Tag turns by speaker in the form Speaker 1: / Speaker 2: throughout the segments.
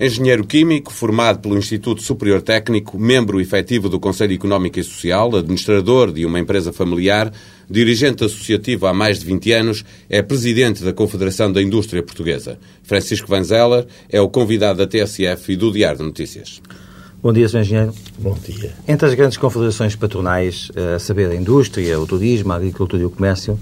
Speaker 1: Engenheiro químico, formado pelo Instituto Superior Técnico, membro efetivo do Conselho Económico e Social, administrador de uma empresa familiar, dirigente associativo há mais de 20 anos, é presidente da Confederação da Indústria Portuguesa. Francisco Vanzeller é o convidado da TSF e do Diário de Notícias.
Speaker 2: Bom dia, Sr. Engenheiro.
Speaker 3: Bom dia.
Speaker 2: Entre as grandes confederações patronais, a saber, a indústria, o turismo, a agricultura e o comércio,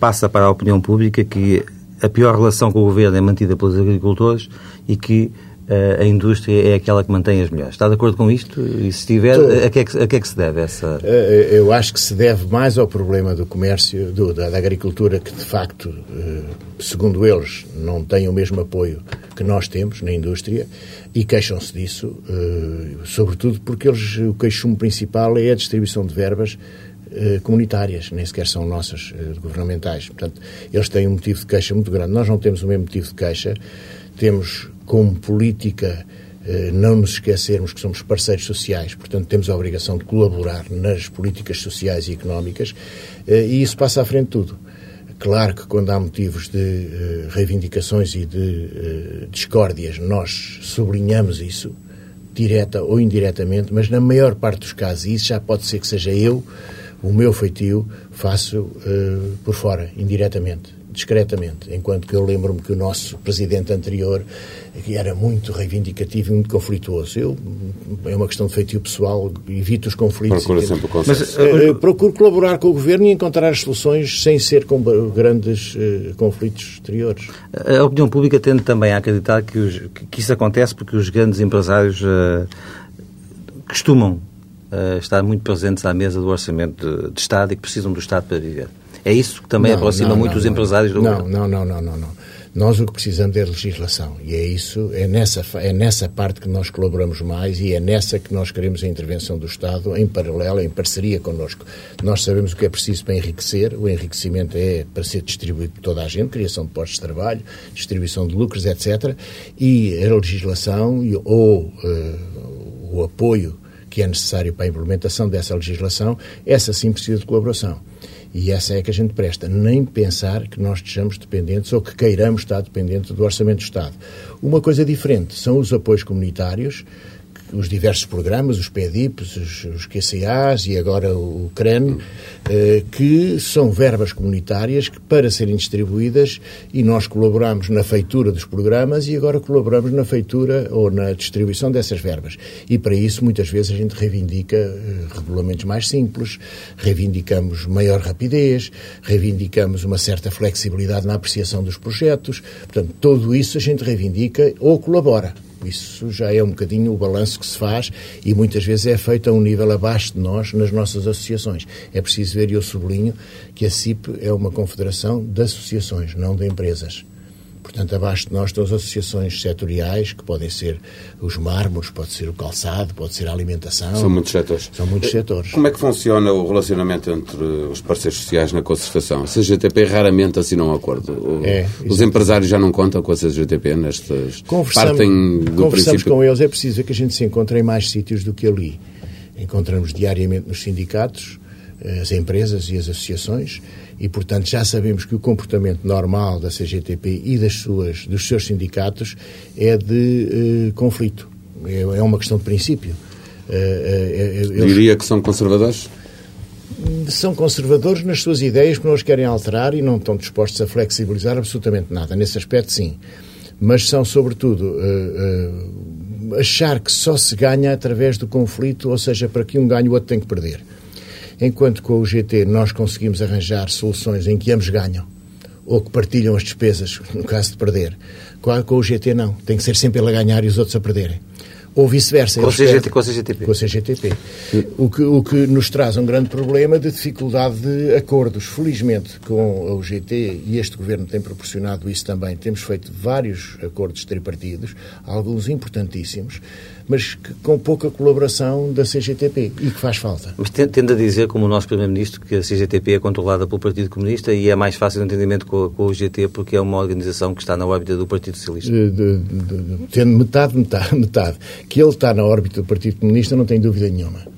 Speaker 2: passa para a opinião pública que a pior relação com o governo é mantida pelos agricultores e que a indústria é aquela que mantém as melhores. Está de acordo com isto? E se estiver, a que, é que, a que é que se deve essa...
Speaker 3: Eh, eh, eu acho que se deve mais ao problema do comércio, do, da, da, agricultura, que de facto, eh, segundo eles, não tem o mesmo apoio que nós temos na indústria e queixam-se disso, sobretudo porque eles, o queixume principal é a distribuição de verbas comunitárias, nem sequer são nossas, governamentais. Portanto, eles têm um motivo de queixa muito grande. Nós não temos o mesmo motivo de queixa. Temos como política, eh, não nos esquecermos que somos parceiros sociais, portanto temos a obrigação de colaborar nas políticas sociais e económicas, eh, e isso passa à frente de tudo. Claro que quando há motivos de eh, reivindicações e de discórdias, nós sublinhamos isso, direta ou indiretamente, mas na maior parte dos casos, e isso já pode ser que seja eu, o meu feitio, faço por fora, indiretamente discretamente, enquanto que eu lembro-me que o nosso presidente anterior que era muito reivindicativo e muito conflituoso. Eu, é uma questão de feitio pessoal, evito os conflitos.
Speaker 1: Procura sempre o consenso.
Speaker 3: Mas, uh, procuro colaborar com o Governo e encontrar as soluções sem ser com grandes uh, conflitos exteriores.
Speaker 2: A opinião pública tende também a acreditar que, os, que isso acontece porque os grandes empresários uh, costumam estar muito presentes à mesa do orçamento de, de Estado e que precisam do Estado para viver. É isso que também não, aproxima não, muito não, os empresários do
Speaker 3: não, não, não, não, não, não. Nós o que precisamos é legislação e é isso, é nessa, é nessa parte que nós colaboramos mais e é nessa que nós queremos a intervenção do Estado em paralelo, em parceria connosco. Nós sabemos o que é preciso para enriquecer, o enriquecimento é para ser distribuído por toda a gente, criação de postos de trabalho, distribuição de lucros, etc. E a legislação ou uh, o apoio que é necessário para a implementação dessa legislação, essa sim precisa de colaboração. E essa é que a gente presta. Nem pensar que nós estejamos dependentes ou que queiramos estar dependentes do Orçamento do Estado. Uma coisa diferente são os apoios comunitários os diversos programas, os PEDIPs, os, os QCAs e agora o CREN, eh, que são verbas comunitárias que, para serem distribuídas, e nós colaboramos na feitura dos programas e agora colaboramos na feitura ou na distribuição dessas verbas. E para isso, muitas vezes, a gente reivindica eh, regulamentos mais simples, reivindicamos maior rapidez, reivindicamos uma certa flexibilidade na apreciação dos projetos. Portanto, tudo isso a gente reivindica ou colabora. Isso já é um bocadinho o balanço que se faz e muitas vezes é feito a um nível abaixo de nós nas nossas associações. É preciso ver, e eu sublinho, que a CIP é uma confederação de associações, não de empresas. Portanto, abaixo de nós estão as associações setoriais, que podem ser os mármores, pode ser o calçado, pode ser a alimentação.
Speaker 1: São muitos setores.
Speaker 3: São muitos setores.
Speaker 1: Como é que funciona o relacionamento entre os parceiros sociais na concertação? A CGTP raramente assinou um acordo. É, os empresários já não contam com a CGTP nestas...
Speaker 3: Conversamos, conversamos com eles. É preciso que a gente se encontre em mais sítios do que ali. Encontramos diariamente nos sindicatos, eh, as empresas e as associações e, portanto, já sabemos que o comportamento normal da CGTP e das suas, dos seus sindicatos é de uh, conflito. É, é, uma questão de princípio.
Speaker 1: Uh, uh, Diria que são conservadores?
Speaker 3: São conservadores nas suas ideias que não as querem alterar e não estão dispostos a flexibilizar absolutamente nada. Nesse aspecto, sim. Mas são, sobretudo, achar que só se ganha através do conflito, ou seja, para que um ganhe o outro tem que perder enquanto com o GT nós conseguimos arranjar soluções em que ambos ganham ou que partilham as despesas, no caso de perder. Com o GT não, tem que ser sempre ele a ganhar e os outros a perderem. Ou vice-versa.
Speaker 2: Com, CGT, com a CGTP.
Speaker 3: Com a CGTP. O que, o que nos traz um grande problema de dificuldade de acordos. Felizmente, com o GT, e este Governo tem proporcionado isso também, temos feito vários acordos tripartidos, alguns importantíssimos, mas que, com pouca colaboração da CGTP e que faz falta.
Speaker 2: Mas tende a dizer, como o nosso Primeiro-Ministro, que a CGTP é controlada pelo Partido Comunista e é mais fácil o entendimento com, com, o GT porque é uma organização que está na órbita do Partido Socialista? De, de,
Speaker 3: de, tendo metade, metade, metade. Que ele está na órbita do Partido Comunista, não tem dúvida nenhuma.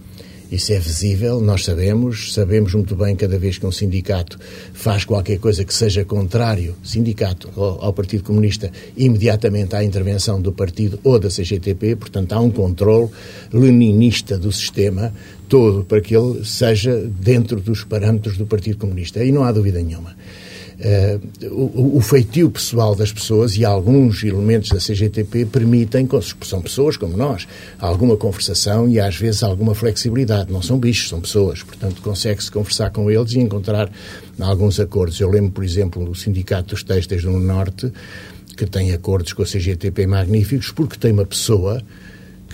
Speaker 3: Isso é visível, nós sabemos, sabemos muito bem cada vez que um sindicato faz qualquer coisa que seja contrário, sindicato ao, ao Partido Comunista, imediatamente há intervenção do partido ou da CGTP, portanto há um controle leninista do sistema todo para que ele seja dentro dos parâmetros do Partido Comunista. Aí não há dúvida nenhuma. Uh, o, o, feitio pessoal das pessoas e alguns elementos da CGTP permitem, são pessoas como nós, alguma conversação e às vezes alguma flexibilidade. Não são bichos, são pessoas. Portanto, consegue-se conversar com eles e encontrar alguns acordos. Eu lembro, por exemplo, o Sindicato dos Têxteis do Norte, que tem acordos com a CGTP magníficos, porque tem uma pessoa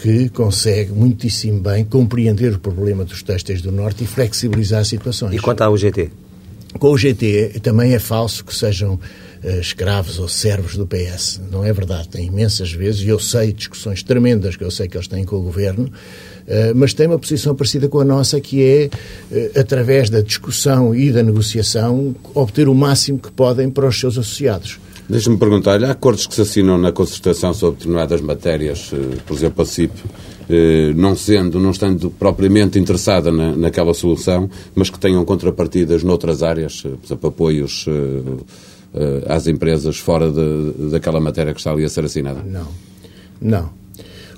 Speaker 3: que consegue muitíssimo bem compreender o problema dos têxteis do Norte e flexibilizar situações.
Speaker 2: E quanto ao GT?
Speaker 3: Com o GT também é falso que sejam uh, escravos ou servos do PS. Não é verdade. Tem imensas vezes, e eu sei discussões tremendas que eu sei que eles têm com o governo, uh, mas tem uma posição parecida com a nossa, que é, uh, através da discussão e da negociação, obter o máximo que podem para os seus associados.
Speaker 1: Deixa-me perguntar-lhe, há acordos que se assinam na concertação sobre determinadas matérias, por exemplo, a CIP, não sendo, não estando propriamente interessada na, naquela solução, mas que tenham contrapartidas noutras áreas, eh, por exemplo, apoios eh, às empresas fora de, daquela matéria que está ali a ser assinada?
Speaker 3: Não, não.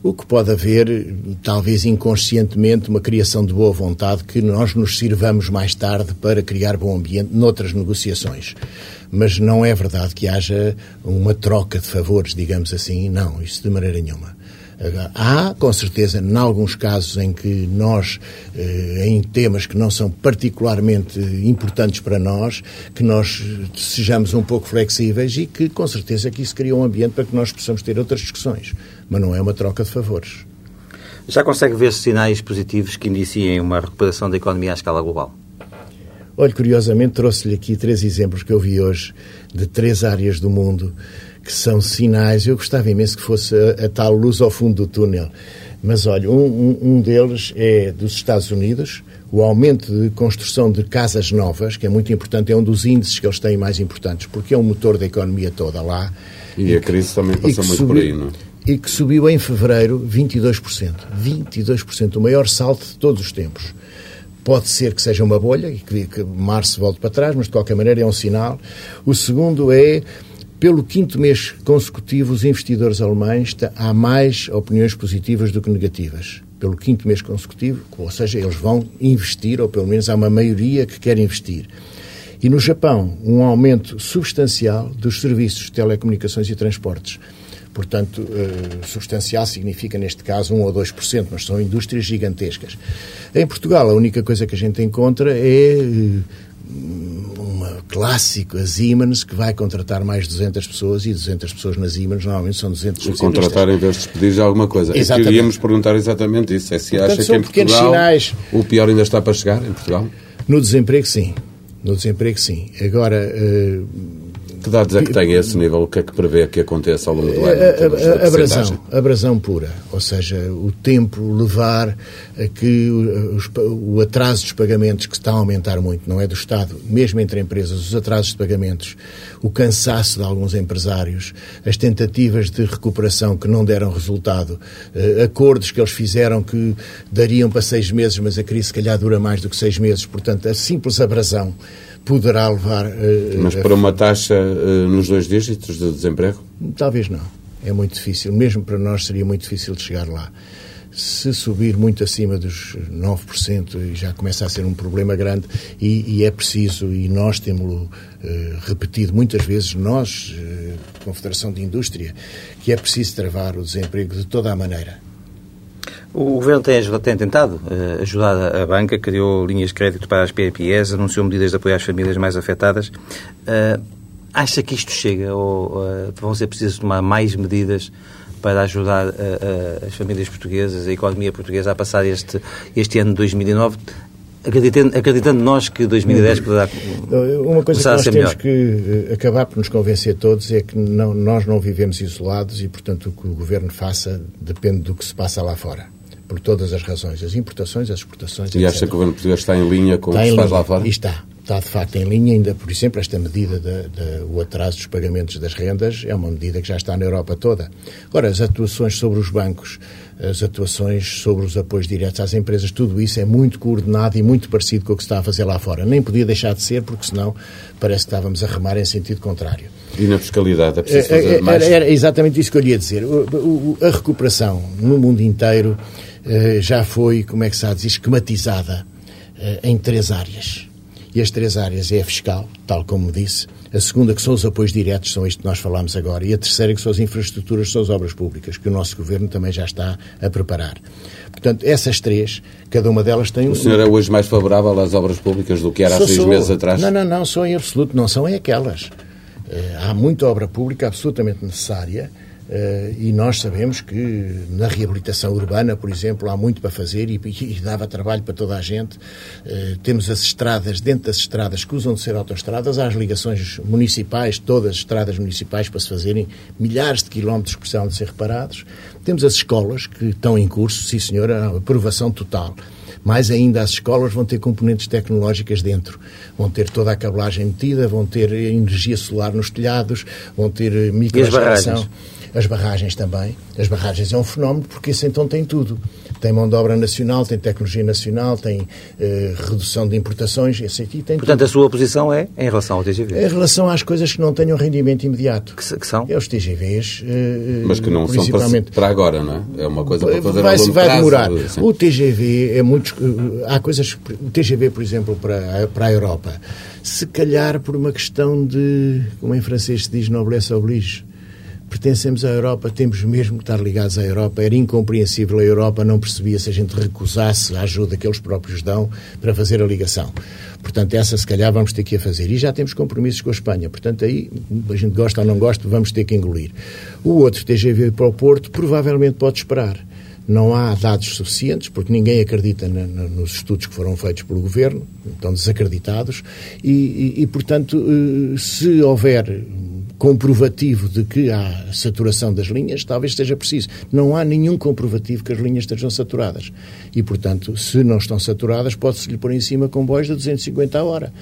Speaker 3: O que pode haver, talvez inconscientemente, uma criação de boa vontade que nós nos sirvamos mais tarde para criar bom ambiente noutras negociações. Mas não é verdade que haja uma troca de favores, digamos assim. Não, isso de maneira nenhuma. Há, com certeza, em alguns casos em que nós, eh, em temas que não são particularmente importantes para nós, que nós sejamos um pouco flexíveis e que, com certeza, que isso cria um ambiente para que nós possamos ter outras discussões. Mas não é uma troca de favores.
Speaker 2: Já consegue ver sinais positivos que indiciem uma recuperação da economia à escala global?
Speaker 3: Olha, curiosamente, trouxe-lhe aqui três exemplos que eu vi hoje de três áreas do mundo que são sinais. Eu gostava imenso que fosse a, a tal luz ao fundo do túnel. Mas olha, um, um, deles é dos Estados Unidos, o aumento de construção de casas novas, que é muito importante, é um dos índices que eles têm mais importantes, porque é um motor da economia toda lá.
Speaker 1: E, e a crise que, também passou muito subiu, por aí, não é?
Speaker 3: E que subiu em fevereiro 22%. 22%, o maior salto de todos os tempos. Pode ser que seja uma bolha e que, que março volte para trás, mas de qualquer maneira é um sinal. O segundo é pelo quinto mês consecutivo, os investidores alemães há mais opiniões positivas do que negativas. Pelo quinto mês consecutivo, ou seja, eles vão investir, ou pelo menos há uma maioria que quer investir. E no Japão, um aumento substancial dos serviços de telecomunicações e transportes. Portanto, eh, substancial significa, neste caso, 1 ou 2%, mas são indústrias gigantescas. Em Portugal, a única coisa que a gente encontra é eh, uma clássico, a Siemens, que vai contratar mais 200 pessoas e 200 pessoas na Siemens normalmente são 200 pessoas.
Speaker 1: Contratar em vez de despedir já alguma coisa. Exatamente. É Queríamos perguntar exatamente isso. É se Portanto, acha que em Portugal sinais... o pior ainda está para chegar em Portugal?
Speaker 3: No desemprego, sim. No desemprego, sim. Agora, uh,
Speaker 1: que dados é que tem a esse nível? O que é que prevê que aconteça ao longo do ano?
Speaker 3: A, abrasão, abrasão pura. Ou seja, o tempo levar a que os, o atraso dos pagamentos, que está a aumentar muito, não é do Estado, mesmo entre empresas, os atrasos de pagamentos, o cansaço de alguns empresários, as tentativas de recuperação que não deram resultado, uh, acordos que eles fizeram que dariam para seis meses, mas a crise se calhar dura mais do que seis meses. Portanto, a simples abrasão poderá levar. Uh,
Speaker 1: Mas para uma taxa uh, nos dois dígitos de desemprego?
Speaker 3: Talvez não. É muito difícil. Mesmo para nós seria muito difícil de chegar lá. Se subir muito acima dos 9%, já começa a ser um problema grande e, e é preciso, e nós temos uh, repetido muitas vezes, nós, Confederação de Indústria, que é preciso travar o desemprego de toda a maneira
Speaker 2: o Governo tem, tem tentado uh, ajudar a banca, criou linhas de crédito para as PMEs, anunciou medidas de apoio às famílias mais afetadas. Uh, acha que isto chega ou uh, vão ser precisas tomar mais medidas para ajudar as famílias portuguesas, a economia portuguesa a passar este, este ano de 2009? Acreditando, acreditando nós que 2010 poderá
Speaker 3: Uma coisa que nós temos
Speaker 2: melhor.
Speaker 3: que acabar por nos convencer todos é que não, nós não vivemos isolados e, portanto, o que o Governo faça depende do que se passa lá fora por todas as razões, as importações, as exportações.
Speaker 1: E etc. acha que o governo português está em linha com está o que se faz lá fora?
Speaker 3: Está. está de facto em linha, ainda, por exemplo, esta medida do atraso dos pagamentos das rendas é uma medida que já está na Europa toda. Agora, as atuações sobre os bancos, as atuações sobre os apoios diretos às empresas, tudo isso é muito coordenado e muito parecido com o que se está a fazer lá fora. Nem podia deixar de ser, porque senão parece que estávamos a remar em sentido contrário.
Speaker 1: E na fiscalidade é preciso fazer
Speaker 3: é, é,
Speaker 1: mais?
Speaker 3: Era, era exatamente isso que eu lhe ia dizer. A recuperação no mundo inteiro já foi, como é que se há dizer, esquematizada eh, em três áreas. E as três áreas é a fiscal, tal como disse, a segunda, que são os apoios diretos, são isto que nós falámos agora, e a terceira, que são as infraestruturas, são as obras públicas, que o nosso governo também já está a preparar. Portanto, essas três, cada uma delas tem...
Speaker 1: O senhor é hoje mais favorável às obras públicas do que era há seis
Speaker 3: sou...
Speaker 1: meses atrás?
Speaker 3: Não, não, não, sou em absoluto, não são é aquelas. Eh, há muita obra pública absolutamente necessária, Uh, e nós sabemos que na reabilitação urbana, por exemplo, há muito para fazer e, e dava trabalho para toda a gente. Uh, temos as estradas, dentro das estradas que usam de ser autoestradas, há as ligações municipais, todas as estradas municipais para se fazerem, milhares de quilómetros que precisam de ser reparados. Temos as escolas que estão em curso, sim senhor, a aprovação total. Mais ainda, as escolas vão ter componentes tecnológicas dentro. Vão ter toda a cabelagem metida, vão ter energia solar nos telhados, vão ter microgeração. As barragens também. As barragens é um fenómeno porque isso então tem tudo. Tem mão de obra nacional, tem tecnologia nacional, tem eh, redução de importações, esse aqui tem
Speaker 2: Portanto,
Speaker 3: tudo.
Speaker 2: a sua posição é em relação ao TGV?
Speaker 3: Em relação às coisas que não tenham rendimento imediato.
Speaker 2: Que, que são?
Speaker 3: É os TGVs.
Speaker 1: Eh, Mas que não são para, para, agora, não é? É uma coisa para fazer vai, a longo
Speaker 3: vai
Speaker 1: prazo.
Speaker 3: demorar. Sim. O TGV é muito... Eh, há coisas... O TGV, por exemplo, para, para a Europa, se calhar por uma questão de, como em francês se diz, noblesse oblige, pertencemos à Europa, temos mesmo que estar ligados à Europa. Era incompreensível a Europa não percebia se a gente recusasse a ajuda que eles próprios dão para fazer a ligação. Portanto, essa se calhar vamos ter que a fazer. E já temos compromissos com a Espanha. Portanto, aí, a gente gosta ou não gosta, vamos ter que engolir. O outro TGV para o Porto provavelmente pode esperar. Não há dados suficientes, porque ninguém acredita na, na, nos estudos que foram feitos pelo Governo, estão desacreditados, e, e, e portanto, eh, se houver comprovativo de que há saturação das linhas, talvez seja preciso. Não há nenhum comprovativo que as linhas estejam saturadas. E, portanto, se não estão saturadas, pode-se-lhe pôr em cima comboios de 250 a hora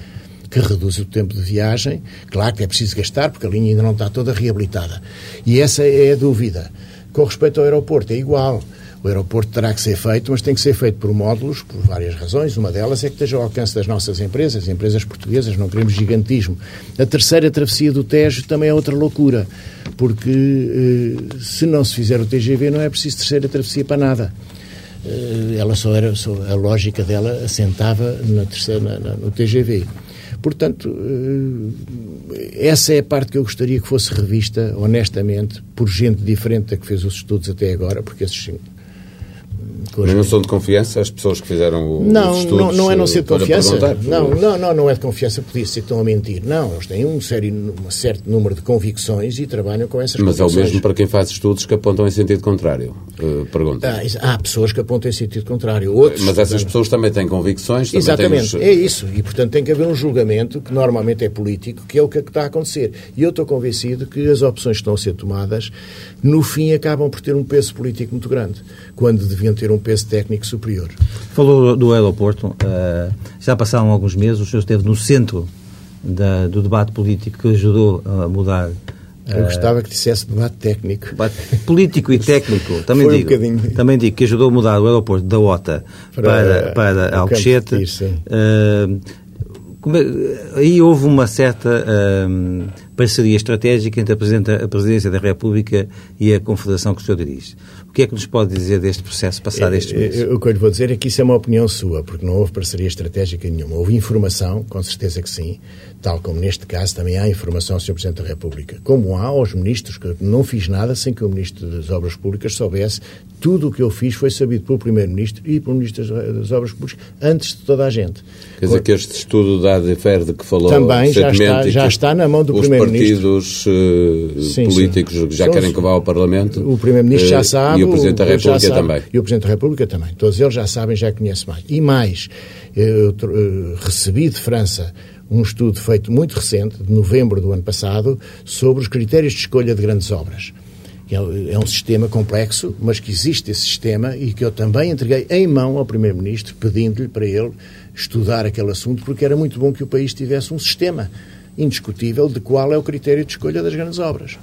Speaker 3: que reduz o tempo de viagem. Claro que é preciso gastar, porque a linha ainda não está toda reabilitada. E essa é a dúvida. Com respeito ao aeroporto, é igual. O aeroporto terá que ser feito, mas tem que ser feito por módulos, por várias razões. Uma delas é que esteja ao alcance das nossas empresas, empresas portuguesas, não queremos gigantismo. A terceira travessia do Tejo também é outra loucura, porque eh, se não se fizer o TGV não é preciso terceira travessia para nada. Eh, ela só era, só, a lógica dela assentava na terceira, na, no TGV. Portanto, eh, essa é a parte que eu gostaria que fosse revista, honestamente, por gente diferente da que fez os estudos até agora, porque esses
Speaker 1: mas não são de confiança as pessoas que fizeram o,
Speaker 3: não,
Speaker 1: os estudos?
Speaker 3: Não, não é não ser de confiança.
Speaker 1: Não,
Speaker 3: não, não, não é de confiança, podia ser que estão a mentir. Não, eles têm um, sério, um certo número de convicções e trabalham com essas
Speaker 1: Mas é o mesmo para quem faz estudos que apontam em sentido contrário? Uh, pergunta.
Speaker 3: Ah, há pessoas que apontam em sentido contrário. Outros,
Speaker 1: Mas essas pessoas também têm convicções? Também
Speaker 3: Exatamente,
Speaker 1: têm
Speaker 3: os... é isso. E, portanto, tem que haver um julgamento que normalmente é político, que é o que está a acontecer. E eu estou convencido que as opções que estão a ser tomadas, no fim, acabam por ter um peso político muito grande, quando deviam ter um peso técnico superior.
Speaker 2: Falou do aeroporto. Uh, já passaram alguns meses, o senhor esteve no centro da, do debate político que ajudou a mudar
Speaker 3: eu gostava que dissesse debate técnico.
Speaker 2: Debate político e técnico. Também,
Speaker 3: Foi
Speaker 2: digo,
Speaker 3: um
Speaker 2: também digo que ajudou a mudar o aeroporto da OTA para, para, para Alcochete. Uh, aí houve uma certa uh, parceria estratégica entre a, a Presidência da República e a Confederação que o senhor dirige. O que é que nos pode dizer deste processo passado
Speaker 3: é,
Speaker 2: estes meses?
Speaker 3: O que eu lhe vou dizer é que isso é uma opinião sua, porque não houve parceria estratégica nenhuma. Houve informação, com certeza que sim, tal como neste caso também há informação ao Sr. Presidente da República. Como há aos ministros, que eu não fiz nada sem que o Ministro das Obras Públicas soubesse. Tudo o que eu fiz foi sabido pelo Primeiro-Ministro e pelo Ministro das Obras Públicas antes de toda a gente.
Speaker 1: Quer dizer que este estudo da de que falou
Speaker 3: também já está, já está na mão do Primeiro-Ministro.
Speaker 1: Os partidos uh, políticos sim. já querem que vá ao Parlamento.
Speaker 3: O Primeiro-Ministro já sabe.
Speaker 1: E o Presidente da República também.
Speaker 3: E o Presidente da República também. Todos eles já sabem, já conhecem mais. E mais, eu, eu recebi de França um estudo feito muito recente, de novembro do ano passado, sobre os critérios de escolha de grandes obras. É um sistema complexo, mas que existe esse sistema e que eu também entreguei em mão ao Primeiro-Ministro, pedindo-lhe para ele estudar aquele assunto, porque era muito bom que o país tivesse um sistema indiscutível de qual é o critério de escolha das grandes obras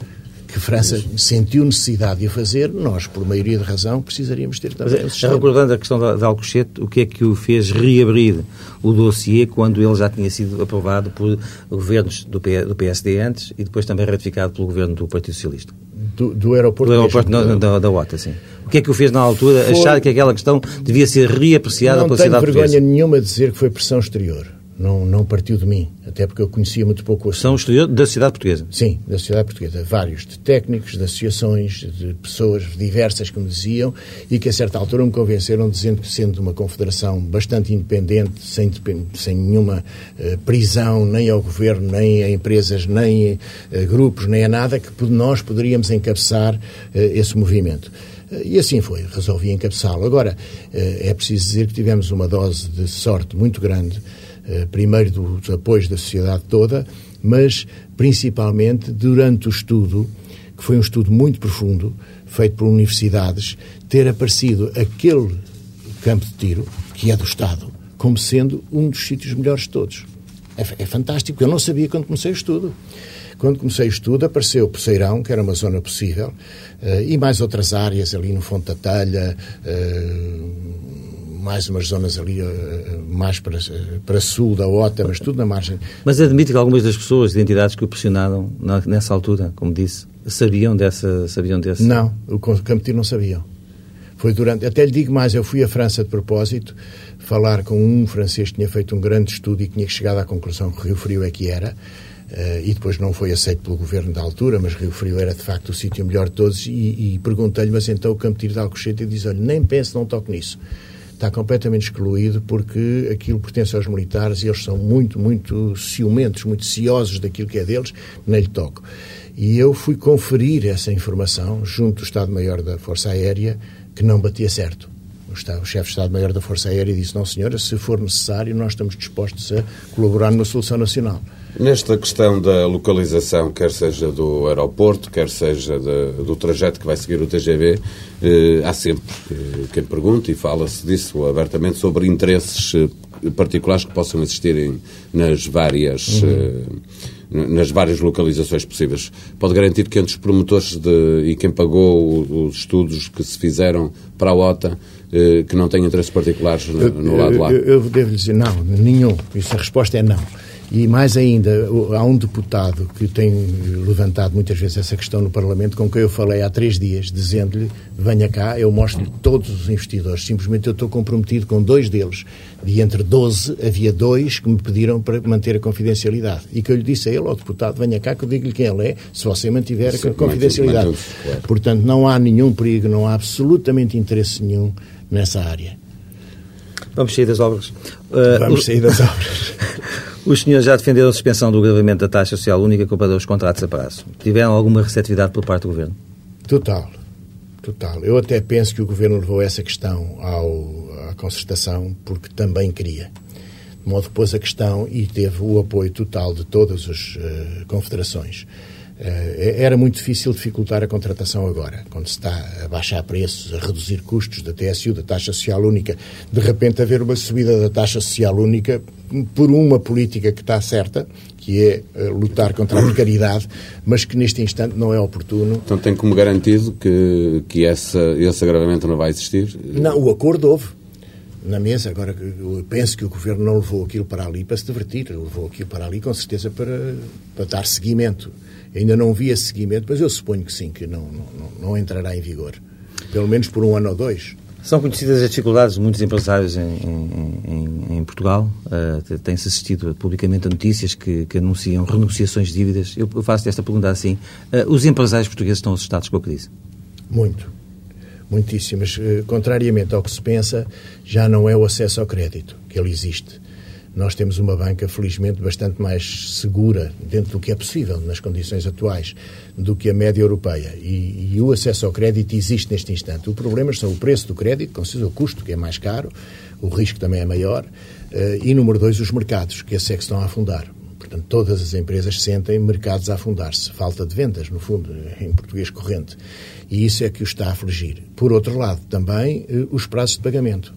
Speaker 3: que a França sentiu necessidade de a fazer, nós, por maioria de razão, precisaríamos ter também
Speaker 2: Mas, Recordando a questão da, da Alcochete, o que é que o fez reabrir o dossiê quando ele já tinha sido aprovado por governos do, P, do PSD antes e depois também ratificado pelo governo do Partido Socialista?
Speaker 3: Do, do aeroporto,
Speaker 2: do aeroporto não, da, da OTA, sim. O que é que o fez na altura foi... achar que aquela questão devia ser reapreciada pela cidade
Speaker 3: portuguesa? Não tenho vergonha nenhuma de dizer que foi pressão exterior não, não partiu de mim, até porque eu conhecia muito pouco o assunto.
Speaker 2: São estudiosos da sociedade portuguesa?
Speaker 3: Sim, da sociedade portuguesa. Vários, de técnicos, de associações, de pessoas diversas que me diziam e que a certa altura me convenceram dizendo que sendo uma confederação bastante independente, sem, sem nenhuma uh, prisão nem ao governo, nem a empresas, nem a uh, grupos, nem a nada, que nós poderíamos encabeçar uh, esse movimento. E assim foi, resolvi encabeçá-lo. Agora, é preciso dizer que tivemos uma dose de sorte muito grande eh, primeiro dos apoios da sociedade toda, mas principalmente durante o estudo, que foi um estudo muito profundo, feito por universidades, ter aparecido aquele campo de tiro, que é do Estado, como sendo um dos sítios melhores de todos. É, é fantástico, eu não sabia quando comecei o estudo. Quando comecei o estudo, apareceu o Poceirão, que era uma zona possível, uh, e mais outras áreas ali no Fonte da Telha, uh, mais umas zonas ali eh, mais para, para sul da OTA, mas tudo na margem.
Speaker 2: Mas admite que algumas das pessoas, de entidades que o pressionaram nessa altura, como disse, sabiam dessa, sabiam desse?
Speaker 3: Não, o Campetir não sabiam. Foi durante, até lhe digo mais, eu fui à França de propósito falar com um francês que tinha feito um grande estudo e que tinha chegado à conclusão que Rio Frio é que era. Uh, e depois não foi aceito pelo governo da altura, mas Rio Frio era de facto o sítio melhor de todos. E, e perguntei-lhe, mas então o Campo Tiro de Alcochete, e diz: olha, nem pense, não toque nisso está completamente excluído porque aquilo pertence aos militares e eles são muito, muito ciumentos, muito ciosos daquilo que é deles, nem lhe toco. E eu fui conferir essa informação junto do Estado-Maior da Força Aérea, que não batia certo. O, o chefe de Estado-Maior da Força Aérea disse: Não, senhora, se for necessário, nós estamos dispostos a colaborar numa solução nacional.
Speaker 1: Nesta questão da localização, quer seja do aeroporto, quer seja de, do trajeto que vai seguir o TGV, eh, há sempre eh, quem pergunta e fala-se disso abertamente sobre interesses eh, particulares que possam existir nas várias. Uhum. Eh, nas várias localizações possíveis. Pode garantir que entre os promotores de, e quem pagou os estudos que se fizeram para a OTA, que não tem interesses particulares no, no lado lá?
Speaker 3: Eu, eu devo lhe dizer não, nenhum. Isso a resposta é não. E mais ainda, há um deputado que tem levantado muitas vezes essa questão no Parlamento, com quem eu falei há três dias, dizendo-lhe: venha cá, eu mostro-lhe todos os investidores. Simplesmente eu estou comprometido com dois deles. De entre 12, havia dois que me pediram para manter a confidencialidade. E que eu lhe disse a ele, ao deputado: venha cá, que eu digo-lhe quem ele é, se você mantiver a confidencialidade. Portanto, não há nenhum perigo, não há absolutamente interesse nenhum nessa área.
Speaker 2: Vamos sair das obras.
Speaker 3: Uh, Vamos sair das obras.
Speaker 2: Os senhores já defenderam a suspensão do agravamento da taxa social única comparada aos contratos a prazo. Tiveram alguma receptividade por parte do Governo?
Speaker 3: Total. Total. Eu até penso que o Governo levou essa questão ao, à concertação porque também queria. De modo que pôs a questão e teve o apoio total de todas as uh, confederações. Uh, era muito difícil dificultar a contratação agora, quando se está a baixar preços, a reduzir custos da TSU, da taxa social única. De repente, haver uma subida da taxa social única por uma política que está certa, que é uh, lutar contra a precariedade, mas que neste instante não é oportuno.
Speaker 1: Então tem como garantido que, que essa, esse agravamento não vai existir?
Speaker 3: Não, o acordo houve na mesa. Agora, eu penso que o Governo não levou aquilo para ali para se divertir, levou aquilo para ali com certeza para, para dar seguimento. Ainda não vi esse seguimento, mas eu suponho que sim, que não, não, não entrará em vigor. Pelo menos por um ano ou dois.
Speaker 2: São conhecidas as dificuldades de muitos empresários em, em, em Portugal. Uh, Tem-se assistido publicamente a notícias que, que, anunciam renegociações de dívidas. Eu faço esta pergunta assim. Uh, os empresários portugueses estão assustados com a crise?
Speaker 3: Muito. Muitíssimo. Mas, uh, contrariamente ao que se pensa, já não é o acesso ao crédito que ele existe nós temos uma banca, felizmente, bastante mais segura, dentro do que é possível, nas condições atuais, do que a média europeia. E, e o acesso ao crédito existe neste instante. O problema são o preço do crédito, com certeza o custo, que é mais caro, o risco também é maior, eh, e, número dois, os mercados, que esse é que estão a afundar. Portanto, todas as empresas sentem mercados a afundar-se. Falta de vendas, no fundo, em português corrente. E isso é que o está a afligir. Por outro lado, também, eh, os prazos de pagamento.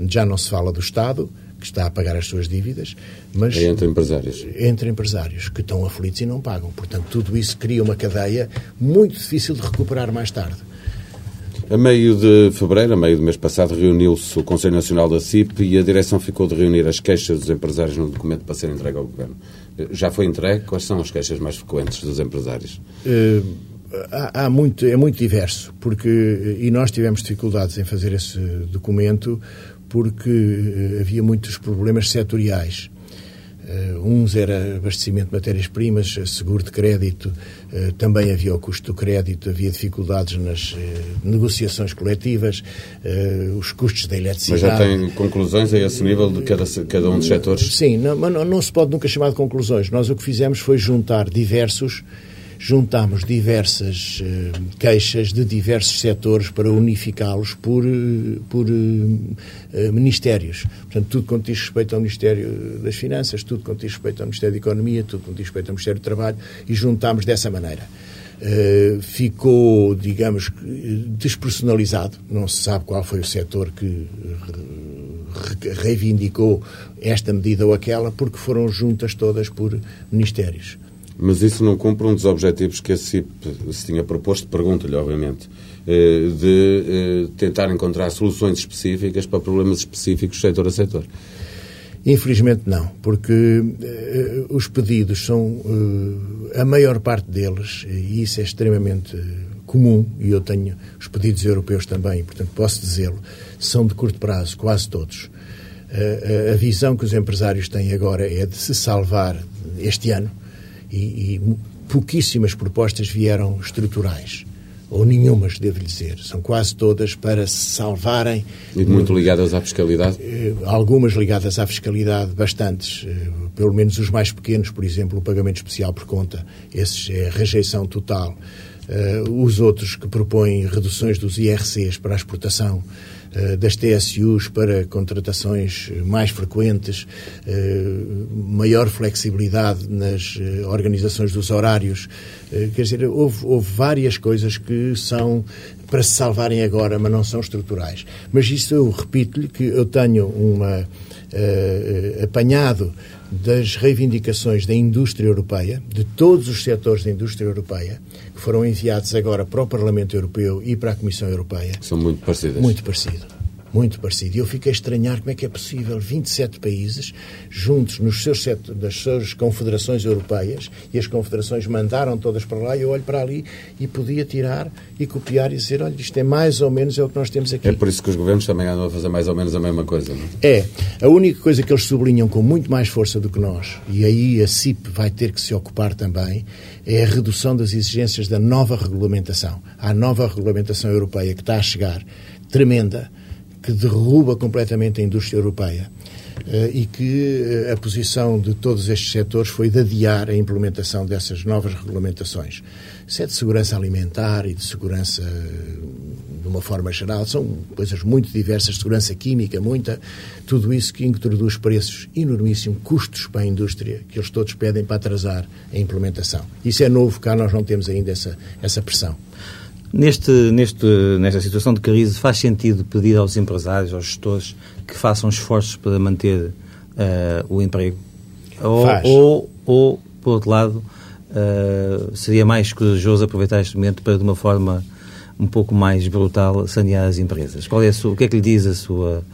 Speaker 3: Já não se fala do Estado, que está a pagar as suas dívidas, mas
Speaker 1: é entre empresários.
Speaker 3: Entre empresários que estão aflitos e não pagam. Portanto, tudo isso cria uma cadeia muito difícil de recuperar mais tarde.
Speaker 1: A meio de fevereiro, a meio do mês passado, reuniu-se o Conselho Nacional da CIP e a direção ficou de reunir as queixas dos empresários no documento para ser entregue ao Governo. Já foi entregue? Quais são as queixas mais frequentes dos empresários?
Speaker 3: Uh, há, há, muito, é muito diverso, porque, e nós tivemos dificuldades em fazer esse documento porque uh, havia muitos problemas setoriais. Uh, uns era abastecimento de matérias-primas, seguro de crédito, uh, também havia o custo do crédito, havia dificuldades nas uh, negociações coletivas, os custos da eletricidade.
Speaker 1: Mas já tem conclusões a esse nível de cada, cada um dos setores?
Speaker 3: Sim, não, mas não, não se pode nunca chamar de conclusões. Nós o que fizemos foi juntar diversos juntámos diversas uh, queixas de diversos setores para unificá-los por, uh, por uh, ministérios. Portanto, tudo quanto diz respeito ao Ministério das Finanças, tudo quanto diz respeito ao Ministério da Economia, tudo quanto diz respeito ao Ministério do Trabalho, e juntámos dessa maneira. ficou, digamos, despersonalizado. Não se sabe qual foi o setor que reivindicou esta medida ou aquela, porque foram juntas todas por ministérios.
Speaker 1: Mas isso não cumpre um dos objetivos que a CIP se tinha proposto, pergunto-lhe, obviamente, eh, de eh, tentar encontrar soluções específicas para problemas específicos setor a setor.
Speaker 3: Infelizmente não, porque uh, os pedidos são, uh, a maior parte deles, e isso é extremamente comum, e eu tenho os pedidos europeus também, portanto posso dizê-lo, são de curto prazo, quase todos. Uh, a visão que os empresários têm agora é de se salvar este ano, e, e pouquíssimas propostas vieram estruturais ou nenhumas, devo-lhe dizer. São quase todas para se salvarem.
Speaker 1: E muito ligadas à fiscalidade?
Speaker 3: Eh, algumas ligadas à fiscalidade, bastantes. Eh, pelo menos os mais pequenos, por exemplo, o pagamento especial por conta. Esses é rejeição total. Eh, os outros que propõem reduções dos IRCs para a exportação das TSUs para contratações mais frequentes, eh, maior flexibilidade nas eh, organizações dos horários. Quer dizer, houve, houve várias coisas que são para se salvarem agora, mas não são estruturais. Mas isso eu repito-lhe que eu tenho uma uh, apanhado das reivindicações da indústria europeia, de todos os setores da indústria europeia, foram enviados agora para o Parlamento Europeu e para a Comissão Europeia.
Speaker 1: São muito parecidas.
Speaker 3: Muito parecido muito parecido. E eu fiquei a estranhar como é que é possível 27 países juntos nos seus set, das suas confederações europeias e as confederações mandaram todas para lá e eu olho para ali e podia tirar e copiar e dizer, olha, isto é mais ou menos é o que nós temos aqui.
Speaker 1: É por isso que os governos também andam a fazer mais ou menos a mesma coisa, não
Speaker 3: é? É. A única coisa que eles sublinham com muito mais força do que nós, e aí a CIP vai ter que se ocupar também, é a redução das exigências da nova regulamentação. Há nova regulamentação europeia que está a chegar, tremenda, que derruba completamente a indústria europeia eh, e que eh, a posição de todos estes setores foi de adiar a implementação dessas novas regulamentações. Se é de segurança alimentar e de segurança eh, de uma forma geral, são coisas muito diversas, segurança química, muita, tudo isso que introduz preços enormíssimos, custos para a indústria, que eles todos pedem para atrasar a implementação. Isso é novo, cá nós não temos ainda essa, essa pressão.
Speaker 2: Neste, neste, nesta situação de crise, faz sentido pedir aos empresários, aos gestores, que façam esforços para manter uh, o emprego? Ou, ou, ou, por outro lado, uh, seria mais corajoso aproveitar este momento para, de uma forma um pouco mais brutal, sanear as empresas? Qual é a sua, o que é que lhe diz a sua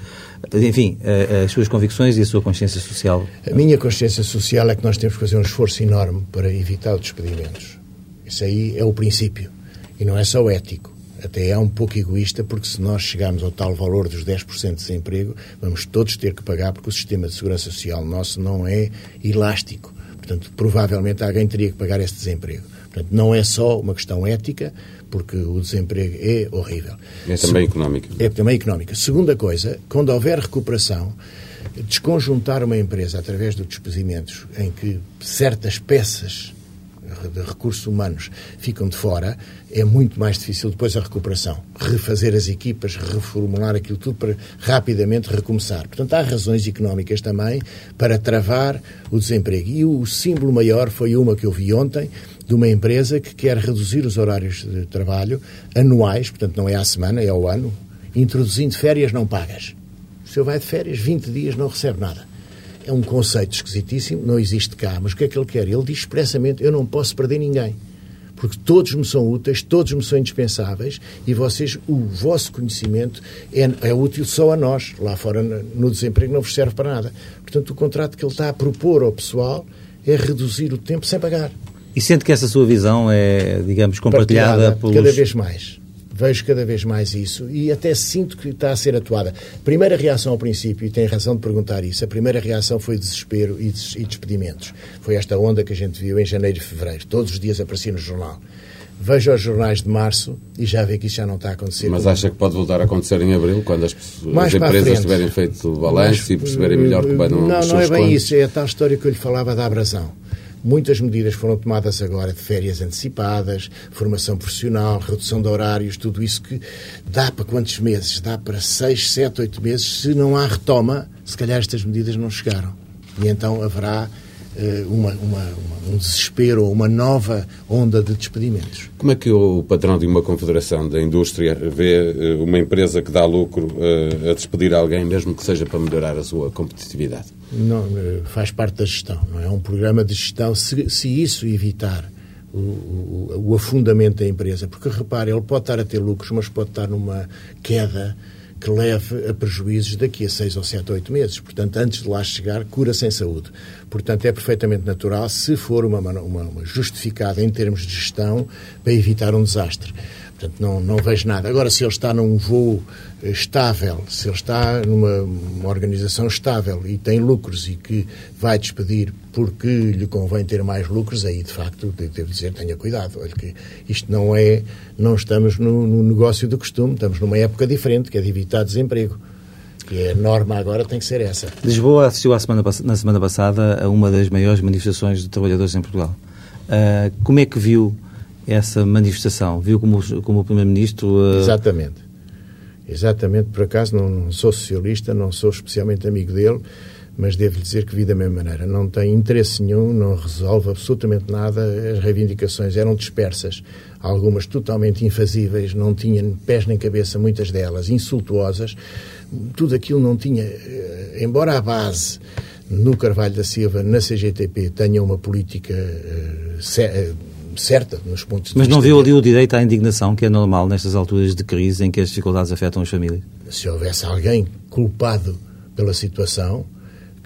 Speaker 2: enfim, as suas convicções e a sua consciência social?
Speaker 3: A minha consciência social é que nós temos que fazer um esforço enorme para evitar os despedimentos. Isso aí é o princípio. E não é só ético, até é um pouco egoísta, porque se nós chegarmos ao tal valor dos 10% de desemprego, vamos todos ter que pagar, porque o sistema de segurança social nosso não é elástico. Portanto, provavelmente alguém teria que pagar esse desemprego. Portanto, não é só uma questão ética, porque o desemprego é horrível.
Speaker 1: É também Se... económica.
Speaker 3: É também económica. Segunda coisa, quando houver recuperação, desconjuntar uma empresa através dos despedimentos em que certas peças de recursos humanos ficam de fora, é muito mais difícil depois a recuperação. Refazer as equipas, reformular aquilo tudo para rapidamente recomeçar. Portanto, há razões económicas também para travar o desemprego. E o símbolo maior foi uma que eu vi ontem, de uma empresa que quer reduzir os horários de trabalho anuais, portanto, não é à semana, é ao ano, introduzindo férias não pagas. senhor vai de férias, 20 dias não recebe nada. É um conceito esquisitíssimo, não existe cá, mas o que é que ele quer? Ele diz expressamente: eu não posso perder ninguém porque todos me são úteis, todos me são indispensáveis e vocês, o vosso conhecimento é, é útil só a nós. Lá fora, no desemprego, não vos serve para nada. Portanto, o contrato que ele está a propor ao pessoal é reduzir o tempo sem pagar.
Speaker 2: E sente que essa sua visão é, digamos, compartilhada,
Speaker 3: Partilhada, pelos... cada vez mais. Vejo cada vez mais isso e até sinto que está a ser atuada. Primeira reação ao princípio, e tem razão de perguntar isso, a primeira reação foi desespero e, des e despedimentos. Foi esta onda que a gente viu em janeiro e fevereiro. Todos os dias aparecia no jornal. Veja os jornais de março e já vê que isso já não está a acontecer.
Speaker 1: Mas acha que pode voltar a acontecer em abril, quando as, as empresas tiverem feito balanço e perceberem melhor que vai
Speaker 3: não Não, não é bem contos? isso. É a tal história que eu lhe falava da abrasão. Muitas medidas foram tomadas agora de férias antecipadas, formação profissional, redução de horários, tudo isso que dá para quantos meses? Dá para seis, sete, oito meses. Se não há retoma, se calhar estas medidas não chegaram. E então haverá uma, uma, um desespero ou uma nova onda de despedimentos.
Speaker 1: Como é que o patrão de uma confederação da indústria vê uh, uma empresa que dá lucro uh, a despedir alguém, mesmo que seja para melhorar a sua competitividade?
Speaker 3: Não, faz parte da gestão, não é um programa de gestão. Se, se isso evitar o, o, o, afundamento da empresa, porque repare, ele pode estar a ter lucros, mas pode estar numa queda que leve a prejuízos daqui a seis ou sete ou oito meses. Portanto, antes de lá chegar, cura sem saúde. Portanto, é perfeitamente natural, se for uma, uma, uma justificada em termos de gestão, para evitar um desastre. Portanto, não, não vejo nada. Agora, se ele está num voo estável, se ele está numa organização estável e tem lucros e que vai despedir porque lhe convém ter mais lucros, aí de facto devo dizer tenha cuidado. Olha que isto não é, não estamos no, no negócio do costume, estamos numa época diferente, que é de evitar desemprego. Que é a norma agora tem que ser essa.
Speaker 2: Lisboa assistiu semana, na semana passada a uma das maiores manifestações de trabalhadores em Portugal. Uh, como é que viu essa manifestação? Viu como, como o Primeiro-Ministro.
Speaker 3: Uh... Exatamente. Exatamente, por acaso não, sou socialista, não sou especialmente amigo dele, mas devo-lhe dizer que vi da mesma maneira. Não tem interesse nenhum, não resolve absolutamente nada. As reivindicações eram dispersas, algumas totalmente infazíveis, não tinham pés nem cabeça, muitas delas, insultuosas. Tudo aquilo não tinha. Eh, embora a base no Carvalho da Silva, na CGTP, tenha uma política. Uh, certa nos pontos
Speaker 2: de Mas não viu ali o direito à indignação, que é normal nestas alturas de crise em que as dificuldades afetam as famílias?
Speaker 3: Se houvesse alguém culpado pela situação,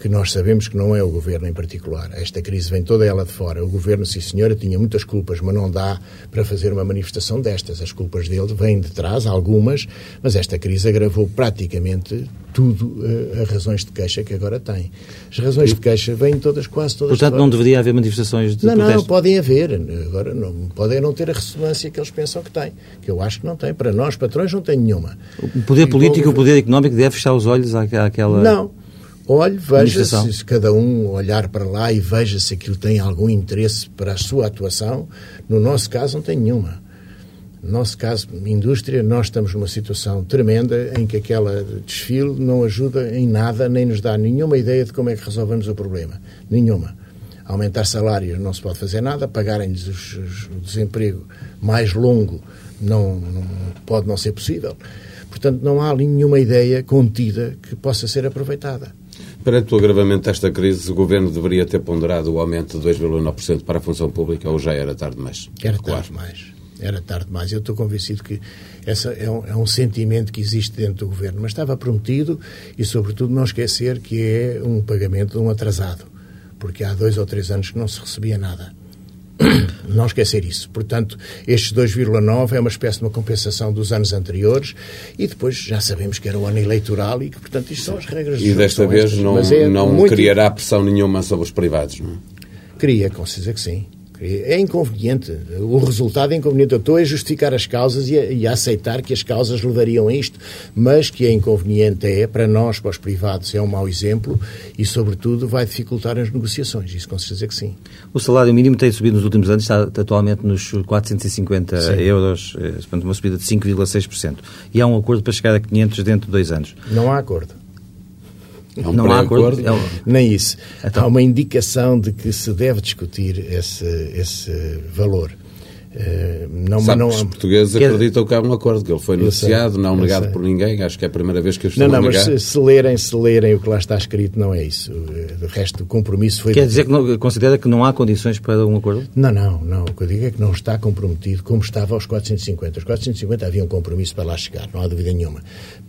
Speaker 3: que nós sabemos que não é o governo em particular. Esta crise vem toda ela de fora. O governo, sim senhora, tinha muitas culpas, mas não dá para fazer uma manifestação destas. As culpas dele vêm de trás, algumas, mas esta crise agravou praticamente tudo uh, as razões de queixa que agora tem. As razões de queixa vêm todas, quase todas.
Speaker 2: Portanto, não deveria haver manifestações de
Speaker 3: não,
Speaker 2: protesto?
Speaker 3: Não, podem haver. Agora, não, podem não ter a ressonância que eles pensam que têm. Que eu acho que não tem. Para nós, patrões, não tem nenhuma.
Speaker 2: O poder político e o poder económico deve fechar os olhos àquela...
Speaker 3: Não, Olhe, veja se, se, cada um olhar para lá e veja se aquilo tem algum interesse para a sua atuação. No nosso caso, não tem nenhuma. No nosso caso, indústria, nós estamos numa situação tremenda em que aquela desfile não ajuda em nada, nem nos dá nenhuma ideia de como é que resolvemos o problema. Nenhuma. Aumentar salários não se pode fazer nada, pagarem-lhes o desemprego mais longo não, não, pode não ser possível. Portanto, não há nenhuma ideia contida que possa ser aproveitada.
Speaker 1: Perante o agravamento desta crise, o Governo deveria ter ponderado o aumento de 2,9% para a função pública ou já era tarde demais?
Speaker 3: Era tarde demais. Era tarde demais. Eu estou convencido que essa é um, é um, sentimento que existe dentro do Governo, mas estava prometido e, sobretudo, não esquecer que é um pagamento de um atrasado, porque há dois ou três anos que não se recebia nada. Não esquecer isso. Portanto, estes 2,9 é uma espécie de uma compensação dos anos anteriores e depois já sabemos que era o ano eleitoral e que, portanto, isto são as regras
Speaker 1: E desta vez não, é não muito... criará pressão nenhuma sobre os privados, não
Speaker 3: é? Cria, com certeza que sim. É inconveniente. O resultado é inconveniente. Eu estou a justificar as causas e a, e a, aceitar que as causas levariam a isto, mas que é inconveniente é, para nós, para os privados, é um mau exemplo e, sobretudo, vai dificultar as negociações. Isso com certeza que sim.
Speaker 2: O salário mínimo tem subido nos últimos anos, está atualmente nos 450 sim. euros, eh, uma subida de 5,6%. E há um acordo para chegar a 500 dentro de dois anos.
Speaker 3: Não há acordo.
Speaker 2: Não, não há acordo? É
Speaker 3: um... Nem isso. Então... Há uma indicação de que se deve discutir esse, esse valor.
Speaker 1: Uh, não, Sabe não, que os portugueses quer... acreditam que há um acordo, que ele foi noticiado, não negado sei. por ninguém, acho que é a primeira vez que eu estou
Speaker 3: não,
Speaker 1: não,
Speaker 3: a negar. Não, mas se, se, lerem, se lerem o que lá está escrito, não é isso. O resto, o compromisso foi...
Speaker 2: Quer dizer que não, considera que não há condições para um acordo?
Speaker 3: Não, não, não. O que eu digo é que não está comprometido como estava aos 450. Os 450 havia um compromisso para lá chegar, não há dúvida nenhuma.